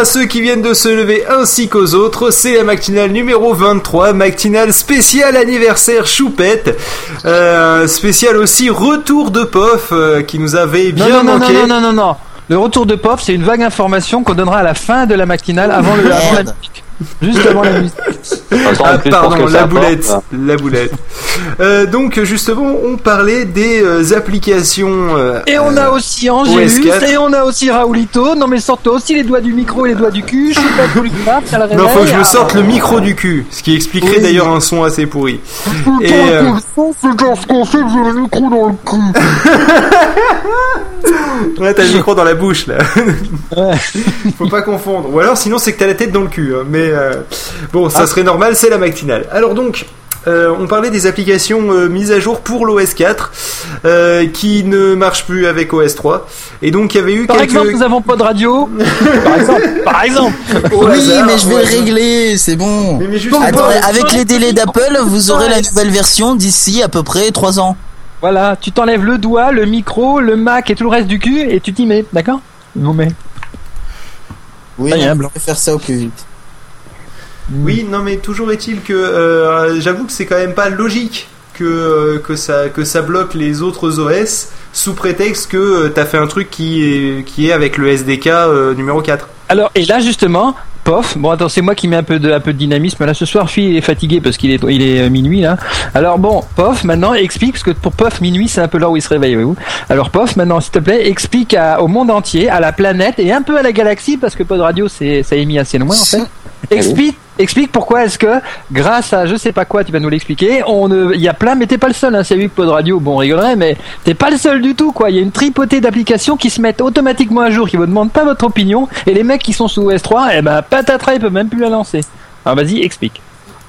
À ceux qui viennent de se lever ainsi qu'aux autres, c'est la matinale numéro 23, matinale spéciale anniversaire choupette, euh, spécial aussi retour de POF euh, qui nous avait bien non, non, manqué. Non, non, non, non, non. Le retour de POF, c'est une vague information qu'on donnera à la fin de la matinale avant, le, avant la musique. Juste avant la musique. Ah, pardon, la boulette, la boulette. Euh, donc justement, on parlait des euh, applications. euh, Et on a aussi Angélus, OS4. et on a aussi Raoulito. Non mais sortez aussi les doigts du micro et les doigts du cul. Je suis pas tout le crap, ça le Non, faut que je me sorte le micro du cul, ce qui expliquerait Oui. d'ailleurs un son assez pourri. Et euh, C'est parce qu'on fait j'ai le micro dans le cul. ouais, t'as le micro dans la bouche là. Faut pas confondre. Ou alors sinon c'est que t'as la tête dans le cul. hein. Mais euh, bon, ça serait normal, c'est la matinale. Alors donc. euh, on parlait des applications euh, mises à jour pour l'OS 4 euh, qui ne marchent plus avec OS 3 et donc il y avait eu Par quelques exemple, nous avons pas de radio. Par exemple. Par exemple. au Oui, hasard, mais je vais le régler, c'est bon. Mais, mais juste Attends, avec les délais d'Apple, vous aurez la nouvelle version d'ici à peu près 3 ans. Voilà, tu t'enlèves le doigt, le micro, le Mac et tout le reste du cul et tu t'y mets, d'accord? Vous met. Oui, on peut faire ça au plus vite. Oui, non, mais toujours est-il que euh, j'avoue que c'est quand même pas logique que, euh, que, ça, que ça bloque les autres OS sous prétexte que euh, t'as fait un truc qui est, qui est avec le SDK euh, numéro 4. Alors, et là justement, pof, bon attends, c'est moi qui mets un peu de, un peu de dynamisme là ce soir, Phil est fatigué parce qu'il est, il est minuit là. Alors bon, pof, maintenant explique, parce que pour pof, minuit c'est un peu l'heure où il se réveille, voyez-vous. Alors pof, maintenant s'il te plaît, explique à- au monde entier, à la planète et un peu à la galaxie, parce que Pod Radio c'est, ça émet assez loin en fait. Explique, explique pourquoi est-ce que, grâce à je sais pas quoi, tu vas nous l'expliquer, on il y a plein, mais t'es pas le seul, hein, eu que Pod Radio, bon on rigolerait, mais t'es pas le seul du tout, quoi. Il y a une tripotée d'applications qui se mettent automatiquement à jour, qui vous demandent pas votre opinion, et les mecs qui sont sous OS3, eh ben, patatras, ils peuvent même plus la lancer. Alors vas-y, explique.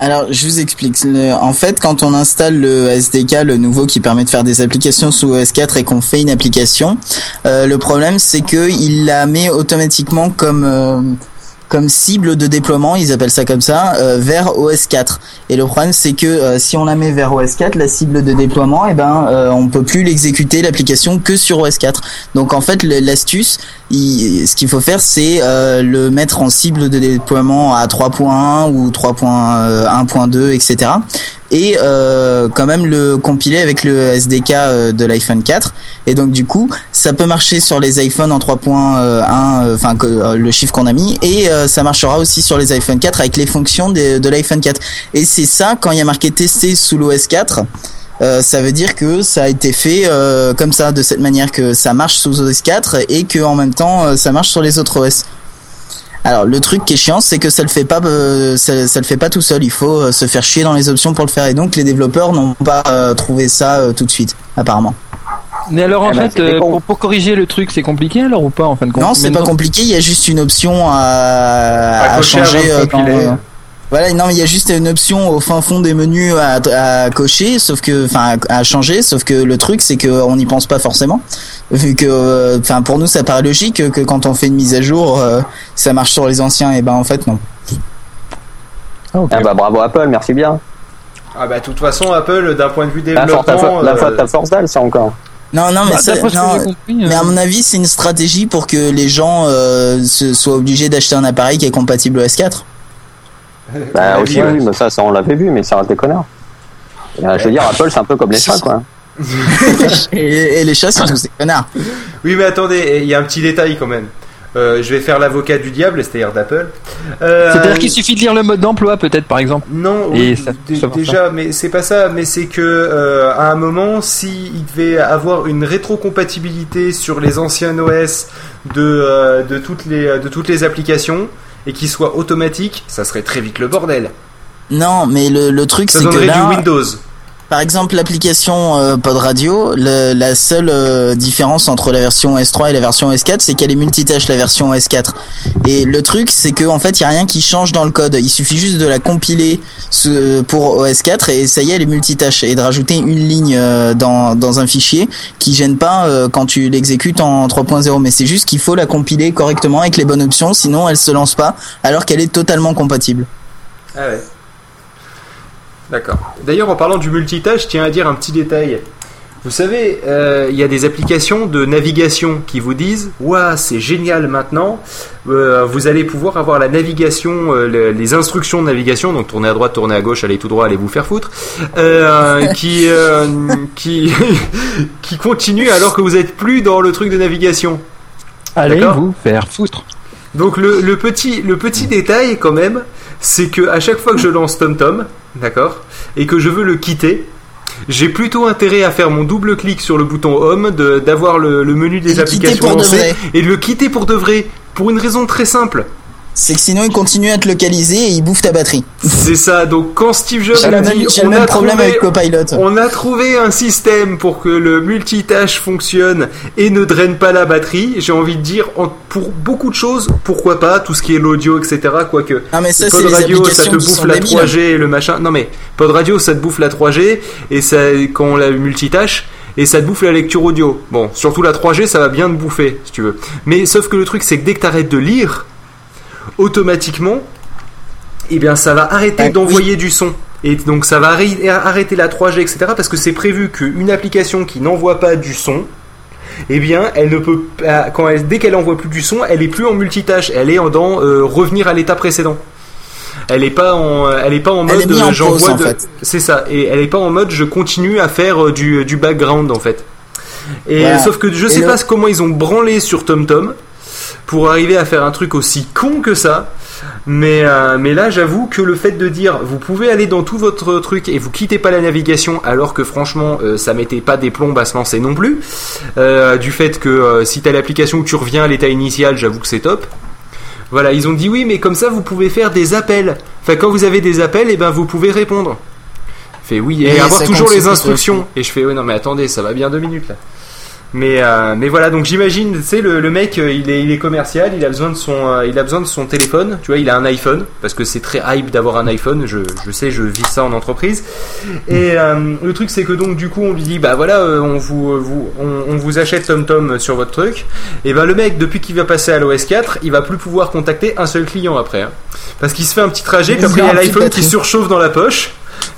Alors, je vous explique. En fait, quand on installe le SDK, le nouveau qui permet de faire des applications sous OS 4 et qu'on fait une application, euh, le problème c'est que il la met automatiquement comme euh, comme cible de déploiement, ils appellent ça comme ça, euh, vers OS 4. Et le problème c'est que euh, si on la met vers OS 4, la cible de déploiement, eh ben euh, on peut plus l'exécuter l'application que sur OS 4. Donc en fait, l'astuce, il- ce qu'il faut faire, c'est euh, le mettre en cible de déploiement à 3.1 ou 3.1.2, etc. Et euh, quand même le compiler avec le SDK euh, de l'iPhone 4. Et donc du coup, ça peut marcher sur les iPhones en 3.1, euh, enfin euh, le chiffre qu'on a mis, et ça marchera aussi sur les iPhone 4 avec les fonctions de, de l'iPhone 4. Et c'est ça quand il y a marqué testé sous l'OS 4. Euh, ça veut dire que ça a été fait euh, comme ça, de cette manière que ça marche sous OS 4 et que en même temps euh, ça marche sur les autres OS. Alors le truc qui est chiant, c'est que ça le fait pas, euh, ça, ça le fait pas tout seul. Il faut euh, se faire chier dans les options pour le faire. Et donc les développeurs n'ont pas euh, trouvé ça euh, tout de suite, apparemment. Mais alors en Eh ben, fait, euh, pour, pour corriger le truc, c'est compliqué alors ou pas en fin de compte? Non, c'est pas compliqué. Il y a juste une option à, changer. euh, euh, voilà, non, mais il y a juste une option au fin fond des menus à, à cocher, sauf que, enfin, à, changer, sauf que le truc, c'est que on n'y pense pas forcément, vu que, euh, enfin, pour nous, ça paraît logique que quand on fait une mise à jour, euh, ça marche sur les anciens, et ben en fait non. Ah. Ah bah bravo Apple, merci bien. Ah bah de toute façon Apple d'un point de vue force, la, développement, force- la euh, force- la force dalle, ça encore. Non, non, mais Bah, ça, que non, compris, mais à mon avis, c'est une stratégie pour que les gens euh, se, soient obligés d'acheter un appareil qui est compatible OS 4. Bah aussi, ouais. oui, mais ça, ça on l'avait vu, mais ça reste des connards. Euh, je veux dire, Apple, c'est un peu comme les chats, quoi. Et, et les chats sont tous des connards. Oui, mais attendez, il y a un petit détail quand même. Euh, je vais faire l'avocat du diable, c'est-à-dire d'Apple. Euh, C'est-à-dire qu'il suffit de lire le mode d'emploi peut-être par exemple. Non, Et oui, ça- dé- ça va déjà, mais c'est pas ça. Mais c'est que euh, à un moment, si il devait avoir une rétrocompatibilité sur les anciens OS de euh, de toutes les de toutes les applications et qu'il soit automatique, ça serait très vite le bordel. Non, mais le, le truc, c'est que là, du Windows. Par exemple, l'application euh, Pod Radio, le- la seule euh, différence entre la version S3 et la version S4, c'est qu'elle est multitâche la version S4. Et le truc, c'est que en fait, il y a rien qui change dans le code. Il suffit juste de la compiler pour OS4 et ça y est, elle est multitâche et de rajouter une ligne euh, dans dans un fichier qui gêne pas euh, quand tu l'exécutes en 3.0. Mais c'est juste qu'il faut la compiler correctement avec les bonnes options, sinon elle se lance pas, alors qu'elle est totalement compatible. Ah ouais. D'accord. D'ailleurs, en parlant du multitâche, je tiens à dire un petit détail. Vous savez, euh, il y a des applications de navigation qui vous disent Waouh, c'est génial maintenant, euh, vous allez pouvoir avoir la navigation, euh, le- les instructions de navigation, donc tournez à droite, tournez à gauche, allez tout droit, allez vous faire foutre, qui, qui, qui continue alors que vous êtes plus dans le truc de navigation. Allez vous faire foutre. Donc le, le petit, le petit détail quand même, c'est que à chaque fois que je lance TomTom, d'accord, et que je veux le quitter, j'ai plutôt intérêt à faire mon double clic sur le bouton Home, de- d'avoir le, le menu des applications de lancées, et de le quitter pour de vrai, pour une raison très simple. C'est que sinon il continue à te localiser et il bouffe ta batterie. C'est ça. Donc quand Steve Jobs a dit, on même a problème trouvé- avec Copilot. On a trouvé un système pour que le multitâche fonctionne et ne draine pas la batterie. J'ai envie de dire, pour beaucoup de choses, pourquoi pas, tout ce qui est l'audio, etc. Quoique, Ah mais ça Pod radio, ça te bouffe la débiles. 3G et le machin. Non mais, Pod radio, ça te bouffe la 3G et ça, quand on la multitâche, et ça te bouffe la lecture audio. Bon, surtout la 3G, ça va bien te bouffer, si tu veux. Mais sauf que le truc, c'est que dès que t'arrêtes de lire, automatiquement, eh bien, ça va arrêter Ah, d'envoyer du son. Et donc, ça va arrêter la 3G, etc. Parce que c'est prévu qu'une application qui n'envoie pas du son, eh bien, elle ne peut pas- quand elle, dès qu'elle envoie plus du son, elle est plus en multitâche, elle est en dans euh, revenir à l'état précédent. Elle est pas en, elle est pas en mode j'envoie en fait. c'est ça, et elle est pas en mode je continue à faire euh, du, du background en fait. Et Voilà. sauf que je Et sais le- pas comment ils ont branlé sur TomTom pour arriver à faire un truc aussi con que ça. Mais, euh, mais là, j'avoue que le fait de dire vous pouvez aller dans tout votre truc et vous quittez pas la navigation, alors que franchement, euh, ça mettait pas des plombs à se lancer non plus. euh, du fait que euh, si t'as l'application où tu reviens à l'état initial, j'avoue que c'est top. Voilà, ils ont dit oui, mais comme ça, vous pouvez faire des appels. Enfin, quand vous avez des appels, et ben vous pouvez répondre. Fait oui, et avoir toujours les instructions. Et je fais oui, non mais attendez, ça va bien deux minutes là. Mais, euh, mais voilà, donc j'imagine, tu sais, le, le mec, euh, il est, il est commercial, il a besoin de son, euh, il a besoin de son téléphone. Tu vois, il a un iPhone parce que c'est très hype d'avoir un iPhone. Je, je sais, je vis ça en entreprise. Et euh, le truc, c'est que donc du coup, on lui dit, bah voilà, euh, on vous, vous, on, on vous achète TomTom sur votre truc. Et ben le mec, depuis qu'il va passer à l'OS 4, il va plus pouvoir contacter un seul client après, hein. parce qu'il se fait un petit trajet, puis Il après il y a l'iPhone qui surchauffe dans la poche.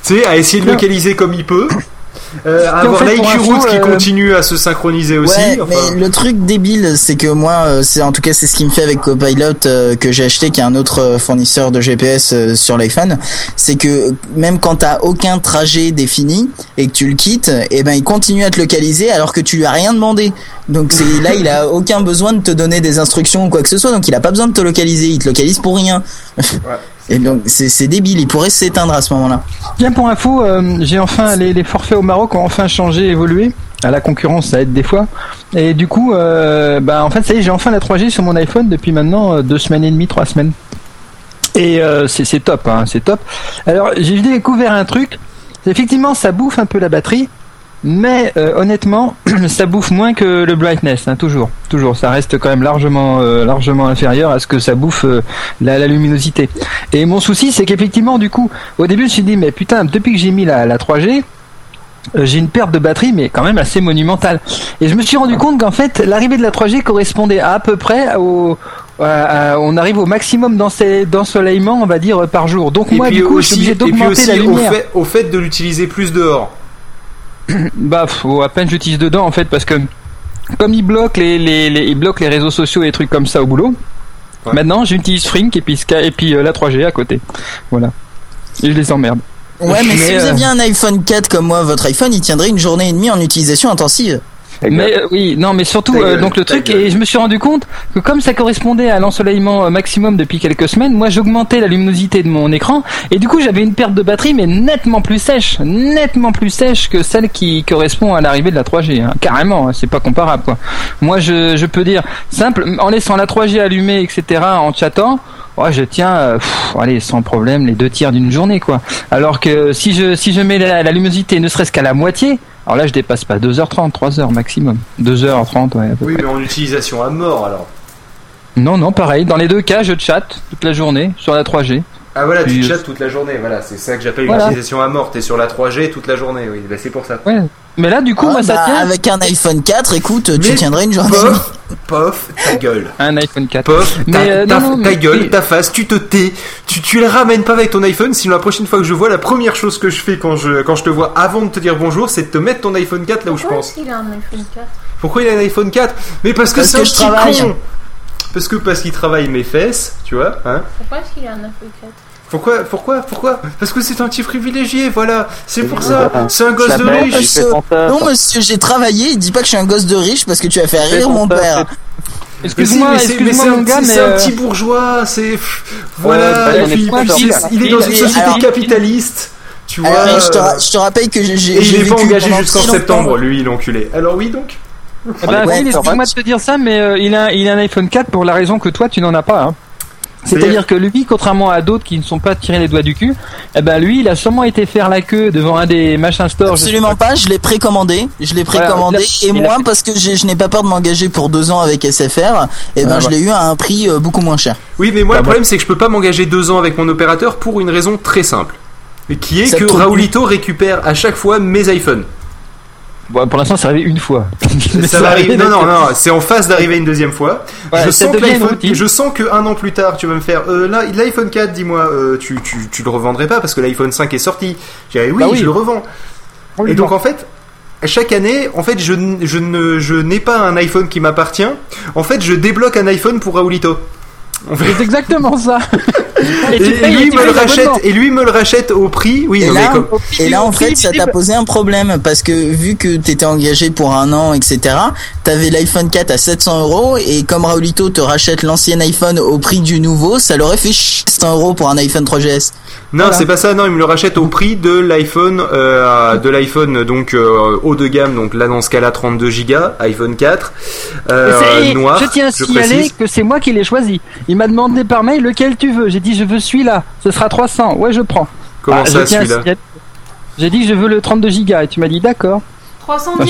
Tu sais, à essayer de localiser comme il peut. Euh, à avoir fait, Route qui euh, continue à se synchroniser aussi. Ouais, enfin. mais le truc débile, c'est que moi, euh, c'est en tout cas c'est ce qui me fait avec Copilot euh, que j'ai acheté, qui est un autre fournisseur de GPS euh, sur l'iPhone, c'est que même quand t'as aucun trajet défini et que tu le quittes, et ben il continue à te localiser alors que tu lui as rien demandé. Donc c'est là, il a aucun besoin de te donner des instructions ou quoi que ce soit, donc il a pas besoin de te localiser, il te localise pour rien. Et donc c'est débile, il pourrait s'éteindre à ce moment-là. Bien pour info, euh, j'ai enfin les, les forfaits au Maroc ont enfin changé, évolué. À la concurrence, ça aide des fois. Et du coup, euh, bah en fait, ça y est, j'ai enfin la 3G sur mon iPhone depuis maintenant euh, deux semaines et demie, trois semaines. Et euh, c'est c'est top, hein, c'est top. Alors j'ai découvert un truc. Effectivement, ça bouffe un peu la batterie, mais euh, honnêtement, ça bouffe moins que le brightness, hein, toujours, toujours. Ça reste quand même largement, euh, largement inférieur à ce que ça bouffe euh, la, la luminosité. Et mon souci, c'est qu'effectivement, du coup, au début, je me suis dit, mais putain, depuis que j'ai mis la, la 3G, euh, j'ai une perte de batterie, mais quand même assez monumentale. Et je me suis rendu compte qu'en fait, l'arrivée de la 3G correspondait à, à peu près au. on arrive au maximum d'ensoleillement, on va dire, par jour. Donc Et moi, du coup, je aussi, suis obligé d'augmenter la au lumière. fait, au fait de l'utiliser plus dehors. Bah, faut à peine j'utilise dedans en fait parce que comme il bloque les, les, les- il bloque les réseaux sociaux et des trucs comme ça au boulot. Ouais. Maintenant, j'utilise Frink et puis Sky et puis euh, la 3G à côté. Voilà. Et je les emmerde. Ouais, mais, si vous euh, aviez un iPhone 4 comme moi, votre iPhone, il tiendrait une journée et demie en utilisation intensive. Mais euh, oui, non, mais surtout euh, donc le truc et je me suis rendu compte que comme ça correspondait à l'ensoleillement euh, maximum depuis quelques semaines, moi j'augmentais la luminosité de mon écran et du coup j'avais une perte de batterie mais nettement plus sèche, nettement plus sèche que celle qui correspond à l'arrivée de la 3G. hein. Carrément, hein, c'est pas comparable quoi. Moi je, je peux dire simple en laissant la 3G allumée etc en chattant. Ouais, je tiens, euh, pff, allez, sans problème, les deux tiers d'une journée, quoi. Alors que si je si je mets la, la luminosité ne serait-ce qu'à la moitié, alors là, je dépasse pas 2h30, 3h maximum. 2h30, ouais. à peu Oui, près. mais en utilisation à mort alors. Non, non, pareil. Dans les deux cas, je chatte toute la journée sur la 3G. Ah voilà, tu Puis, chattes toute la journée, voilà, c'est ça que j'appelle Voilà. l'utilisation à mort. T'es sur la 3G toute la journée, oui, bah, c'est pour ça. Ouais. Mais là, du coup, Ouais, moi, ça bah, tient. avec un iPhone 4, écoute, tu Mais tiendrais une journée. Pof, pof, ta gueule. Un iPhone 4. Pof, Mais, ta, euh, ta- non, non, ta mais- gueule, ta face, tu te tais, tu, tu le ramènes pas avec ton iPhone, sinon la prochaine fois que je vois, la première chose que je fais quand je, quand je te vois avant de te dire bonjour, c'est de te mettre ton iPhone 4 là où je Pourquoi pense. est-ce qu'il a un iPhone 4 Pourquoi il a un iPhone 4 Mais parce que Parce c'est que un petit con. Parce que parce qu'il travaille mes fesses, tu vois, hein. Pourquoi est-ce qu'il a un iPhone 4 Pourquoi, pourquoi, pourquoi Parce que c'est un petit privilégié, voilà. C'est pour ça. C'est un gosse de riche. il fait. Non, monsieur, j'ai travaillé. Dis pas que je suis un gosse de riche parce que tu vas faire Fais rire mon père. Excuse-moi, excuse-moi c'est mon un gars, petit- mais c'est un euh, petit bourgeois, c'est voilà. bah, il, il est dans Il- une il- société alors- capitaliste, tu vois. Alors, je, te, euh, je te rappelle que j'ai et il j'ai est pas engagé jusqu'en septembre, lui, l'enculé. Alors oui, donc. Eh ben, Phil, excuse-moi de te dire ça, mais euh, il, a, il a un iPhone 4 pour la raison que toi, tu n'en as pas. Hein. C'est-à-dire que lui, contrairement à d'autres qui ne sont pas tirés les doigts du cul, eh ben lui, il a sûrement été faire la queue devant un des machins stores. Absolument pas, je l'ai précommandé. Je l'ai et moi parce que je n'ai pas peur de m'engager pour deux ans avec SFR. Et ben Ah, je l'ai eu à un prix euh, beaucoup moins cher. Oui, mais moi, Bah, le problème, c'est que je peux pas m'engager deux ans avec mon opérateur pour une raison très simple. Qui est Ça que Raoulito récupère à chaque fois mes iPhones. Bon, pour l'instant, c'est arrivé une fois. Mais Ça va arriver. arrive Non, non, non, c'est en phase d'arriver une deuxième fois. Ouais, je ça sens que je sens que un an plus tard, tu vas me faire, euh, là, l'iPhone 4, dis-moi, euh, tu, tu, tu le revendrais pas parce que l'iPhone 5 est sorti. Je dirais oui, Bah oui. je le revends. Et donc en fait, chaque année, en fait, je, je ne, je n'ai pas un iPhone qui m'appartient. En fait, je débloque un iPhone pour Raoulito. En fait. C'est exactement ça. Et, tu et payes- lui tu me le rachète, et lui me le rachète au prix. Oui, Et mais là, comme- Et là, au en fait, ça t'a posé un problème parce que vu que t'étais engagé pour un an, etc., t'avais l'iPhone 4 à 700 euros et comme Raulito te rachète l'ancien iPhone au prix du nouveau, ça leur aurait fait 100 euros pour un iPhone 3GS. Non, Voilà. c'est pas ça. Non, il me le rachète au prix de l'iPhone, euh, de l'iPhone donc euh, haut de gamme. Donc là, dans ce cas-là, 32 Go, iPhone 4, euh, noir. je tiens à signaler que c'est moi qui l'ai choisi. Il m'a demandé par mail lequel tu veux. J'ai dit je veux celui-là. Ce sera 300. Ouais, je prends. Comment Ah, ça, je tiens à celui-là signaler- J'ai dit je veux le 32 Go et tu m'as dit d'accord. 300 Bah,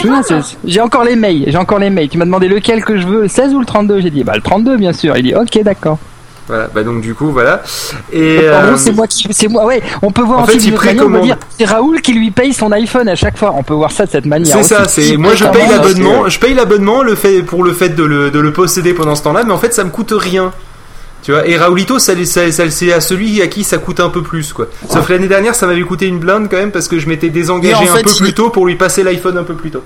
J'ai encore les mails. J'ai encore les mails. Tu m'as demandé lequel que je veux, le 16 ou le 32 J'ai dit bah le 32 bien sûr. Il dit ok d'accord. Voilà. Bah donc du coup, voilà. Et en euh, gros c'est moi qui c'est moi ouais. On peut voir en aussi fait, il précommande. dire c'est Raoul qui lui paye son iPhone à chaque fois. On peut voir ça de cette manière. C'est ça, c'est moi je paye l'abonnement, je paye l'abonnement le fait pour le fait de le, de le posséder pendant ce temps-là, mais en fait ça me coûte rien. Tu vois, et Raoulito, ça, ça, ça- c'est à celui à qui ça coûte un peu plus, quoi. Sauf que l'année dernière, ça m'avait coûté une blinde quand même parce que je m'étais désengagé en un peu il- plus tôt pour lui passer l'iPhone un peu plus tôt.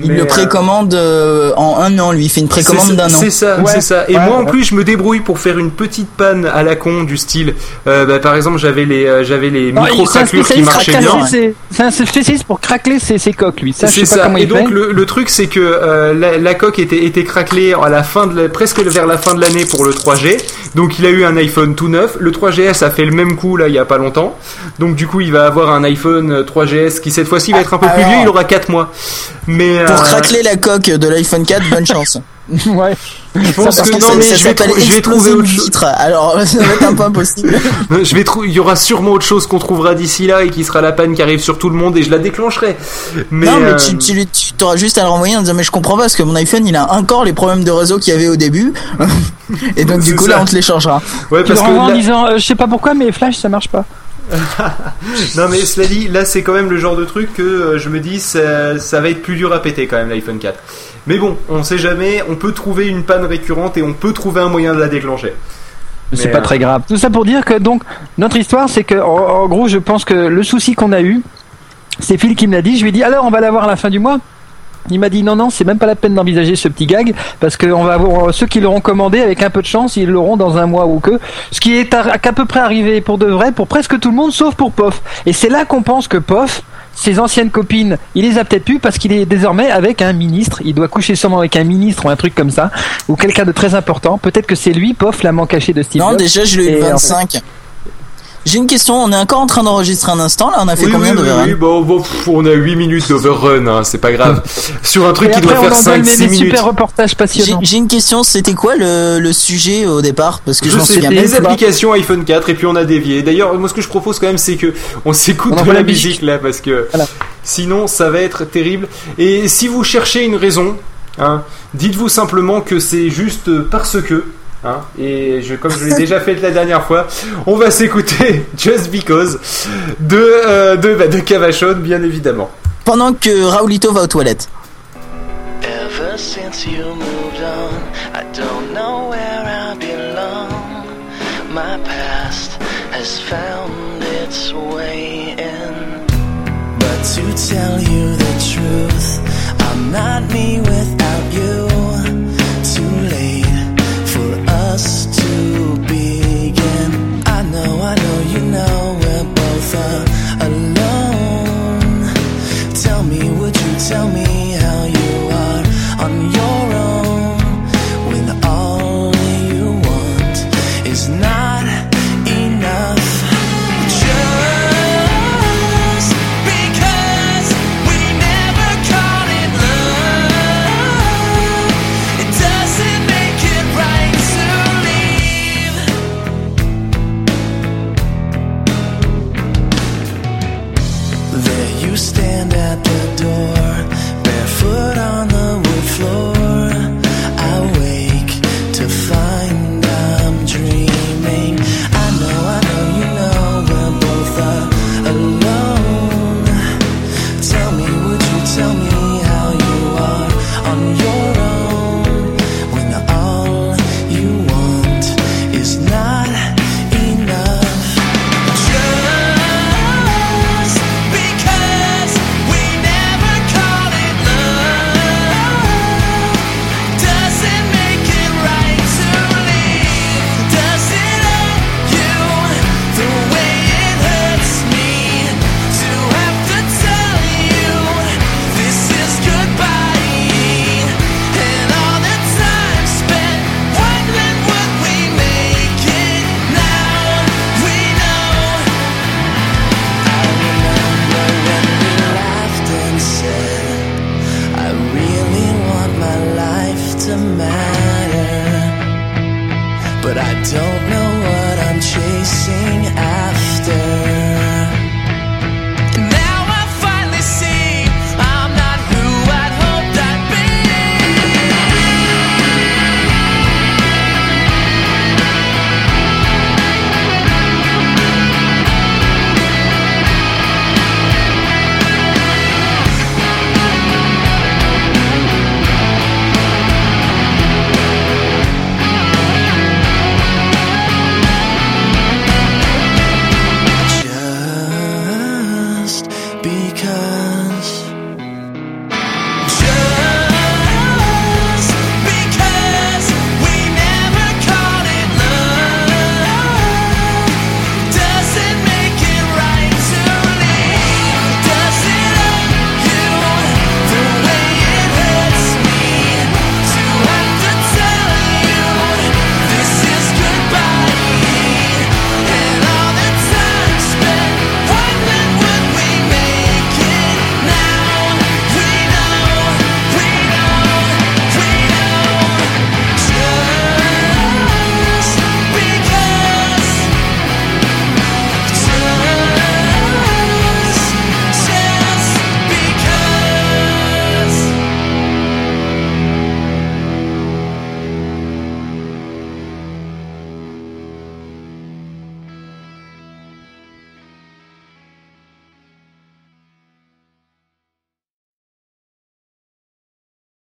Il Mais, le euh, précommande euh, en un an, lui. Il fait une précommande d'un an. C'est ça, Ouais, c'est ça. Et ouais, moi en plus, je me débrouille pour faire une petite panne à la con du style. euh, bah, par exemple, j'avais les, euh, j'avais les micro craquelures qui marchaient pour bien. craquer ses- C'est un spécialiste pour craquer ses, ses coques, lui. Ça, je pas ça. comment Et il donc fait. le, le truc c'est que euh, la, la coque était, était craquelée à la fin de la- presque vers la fin de l'année pour le 3G. Donc il a eu un iPhone tout neuf. Le 3GS a fait le même coup là il y a pas longtemps. Donc du coup il va avoir un iPhone euh, 3GS qui cette fois-ci va être un peu plus Alors- vieux. Il aura 4 mois. Mais Pour euh, craquer la coque de l'iPhone 4, bonne chance. ouais. je pense Ça, que parce non ça- mais ça je vais, je trouver une autre chose. vitre. Alors, ça va être un peu impossible. Je vais trou- il y aura sûrement autre chose qu'on trouvera d'ici là et qui sera la panne qui arrive sur tout le monde et je la déclencherai. Mais, non, mais euh, tu, tu, lui- tu t'auras juste à le renvoyer en disant mais je comprends pas parce que mon iPhone il a encore les problèmes de réseau qu'il y avait au début et donc du coup ça. là on te les changera. ouais Tu le parce que renvoies en disant euh, je sais pas pourquoi, mais Flash ça marche pas. Non mais cela dit, là c'est quand même le genre de truc que euh, je me dis ça, ça va être plus dur à péter quand même l'iPhone 4. Mais bon, on sait jamais, on peut trouver une panne récurrente et on peut trouver un moyen de la déclencher. C'est pas euh, très grave. Tout ça pour dire que donc notre histoire, c'est que en, en gros, je pense que le souci qu'on a eu, c'est Phil qui me l'a dit. Je lui ai dit alors on va l'avoir à la fin du mois? Il m'a dit non non c'est même pas la peine d'envisager ce petit gag parce qu'on va avoir ceux qui l'auront commandé avec un peu de chance ils l'auront dans un mois ou que. Ce qui est à, peu près arrivé pour de vrai pour presque tout le monde sauf pour Pof. Et c'est là qu'on pense que Pof ses anciennes copines il les a peut-être plus parce qu'il est désormais avec un ministre. Il doit coucher sûrement avec un ministre ou un truc comme ça ou quelqu'un de très important. Peut-être que c'est lui Pof l'amant caché de Steve Non déjà je l'ai eu Et le en 25. J'ai une question, on est encore en train d'enregistrer un instant là, on a fait Oui, combien oui, oui, d'overrun oui, bon, bon, on a 8 minutes d'overrun, hein, c'est pas grave. Sur un truc qui doit on faire envoie 5-6 mes- mes minutes. super reportages J'ai passionnants. j'ai une question, c'était quoi le, le sujet au départ Parce que je, Je m'en sais, souviens les applications iPhone 4 et puis on a dévié. D'ailleurs, moi ce que je propose quand même c'est que on s'écoute de la la musique. musique là parce que Voilà. sinon ça va être terrible. Et si vous cherchez une raison, hein, dites-vous simplement que c'est juste parce que. Hein et je, comme je l'ai déjà fait la dernière fois, on va s'écouter Just Because de, euh, de, bah, de Cavachon, bien évidemment. Pendant que Raulito va aux toilettes. Ever since you moved on, I don't know where I belong. My past has found its way in. But to tell you the truth, I'm not me when don't know